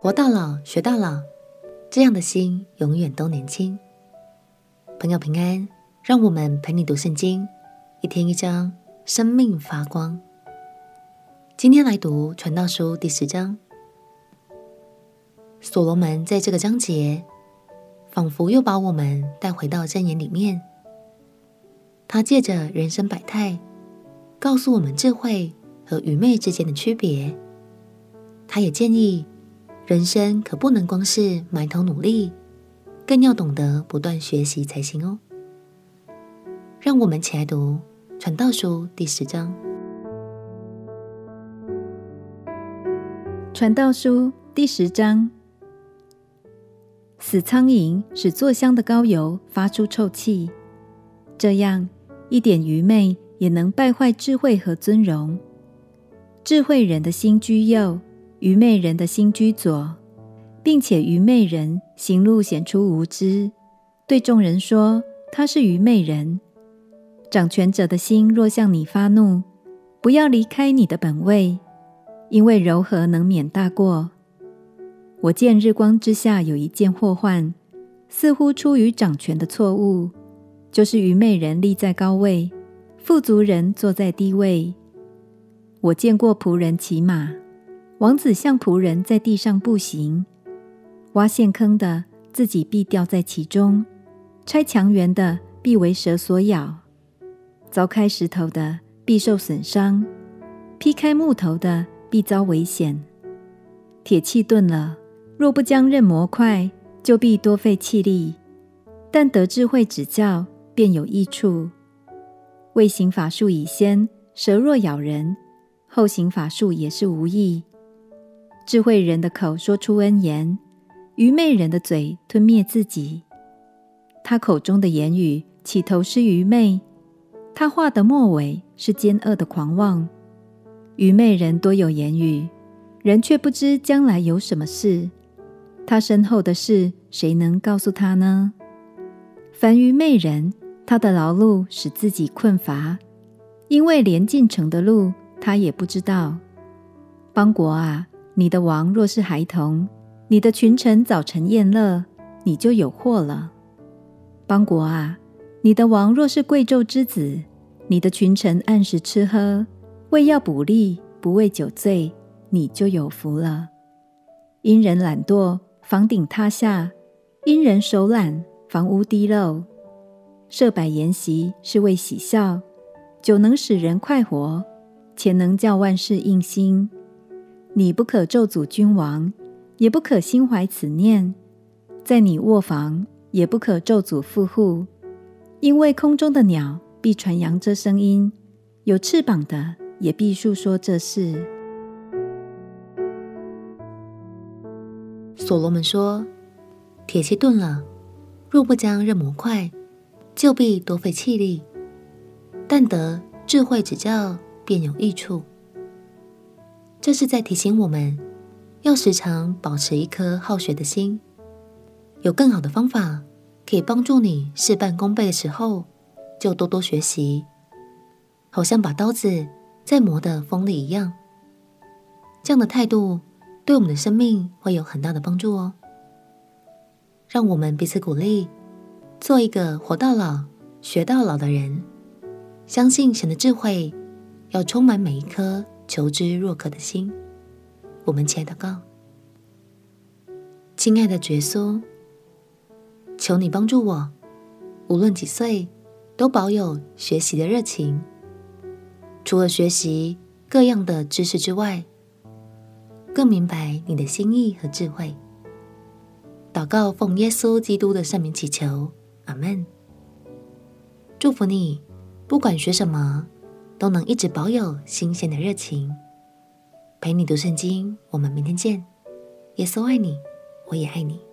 活到老，学到老，这样的心永远都年轻。朋友平安，让我们陪你读圣经，一天一章，生命发光。今天来读传道书第十章。所罗门在这个章节，仿佛又把我们带回到箴言里面。他借着人生百态，告诉我们智慧和愚昧之间的区别。他也建议。人生可不能光是埋头努力，更要懂得不断学习才行哦。让我们起来读《传道书》第十章。《传道书》第十章：死苍蝇使坐香的膏油发出臭气，这样一点愚昧也能败坏智慧和尊荣。智慧人的心居右。愚昧人的心居左，并且愚昧人行路显出无知，对众人说他是愚昧人。掌权者的心若向你发怒，不要离开你的本位，因为柔和能免大过。我见日光之下有一件祸患，似乎出于掌权的错误，就是愚昧人立在高位，富足人坐在低位。我见过仆人骑马。王子像仆人在地上步行，挖陷坑的自己必掉在其中，拆墙垣的必为蛇所咬，凿开石头的必受损伤，劈开木头的必遭危险。铁器钝了，若不将刃磨快，就必多费气力。但得智慧指教，便有益处。未行法术以先，蛇若咬人，后行法术也是无益。智慧人的口说出恩言，愚昧人的嘴吞灭自己。他口中的言语起头是愚昧，他话的末尾是奸恶的狂妄。愚昧人多有言语，人却不知将来有什么事。他身后的事，谁能告诉他呢？凡愚昧人，他的劳碌使自己困乏，因为连进城的路他也不知道。邦国啊！你的王若是孩童，你的群臣早晨宴乐，你就有祸了。邦国啊，你的王若是贵胄之子，你的群臣按时吃喝，为要补力，不为酒醉，你就有福了。因人懒惰，房顶塌下；因人手懒，房屋滴漏。设摆筵席是为喜笑，酒能使人快活，钱能叫万事应心。你不可咒诅君王，也不可心怀此念，在你卧房也不可咒诅富户，因为空中的鸟必传扬这声音，有翅膀的也必述说这事。所罗门说：“铁器钝了，若不将刃磨快，就必多费气力；但得智慧指教，便有益处。”这是在提醒我们，要时常保持一颗好学的心。有更好的方法可以帮助你事半功倍的时候，就多多学习，好像把刀子在磨的锋利一样。这样的态度对我们的生命会有很大的帮助哦。让我们彼此鼓励，做一个活到老、学到老的人。相信神的智慧，要充满每一颗。求知若渴的心，我们亲爱的祷告，亲爱的耶稣，求你帮助我，无论几岁，都保有学习的热情。除了学习各样的知识之外，更明白你的心意和智慧。祷告奉耶稣基督的圣名祈求，阿门。祝福你，不管学什么。都能一直保有新鲜的热情，陪你读圣经。我们明天见。耶稣爱你，我也爱你。